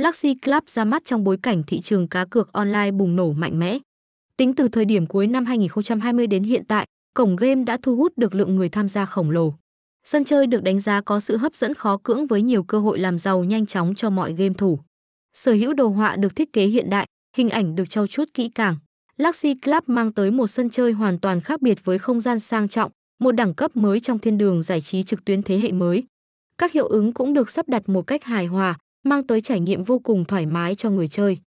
Luxy Club ra mắt trong bối cảnh thị trường cá cược online bùng nổ mạnh mẽ. Tính từ thời điểm cuối năm 2020 đến hiện tại, cổng game đã thu hút được lượng người tham gia khổng lồ. Sân chơi được đánh giá có sự hấp dẫn khó cưỡng với nhiều cơ hội làm giàu nhanh chóng cho mọi game thủ. Sở hữu đồ họa được thiết kế hiện đại, hình ảnh được trau chuốt kỹ càng. Luxy Club mang tới một sân chơi hoàn toàn khác biệt với không gian sang trọng, một đẳng cấp mới trong thiên đường giải trí trực tuyến thế hệ mới. Các hiệu ứng cũng được sắp đặt một cách hài hòa, mang tới trải nghiệm vô cùng thoải mái cho người chơi.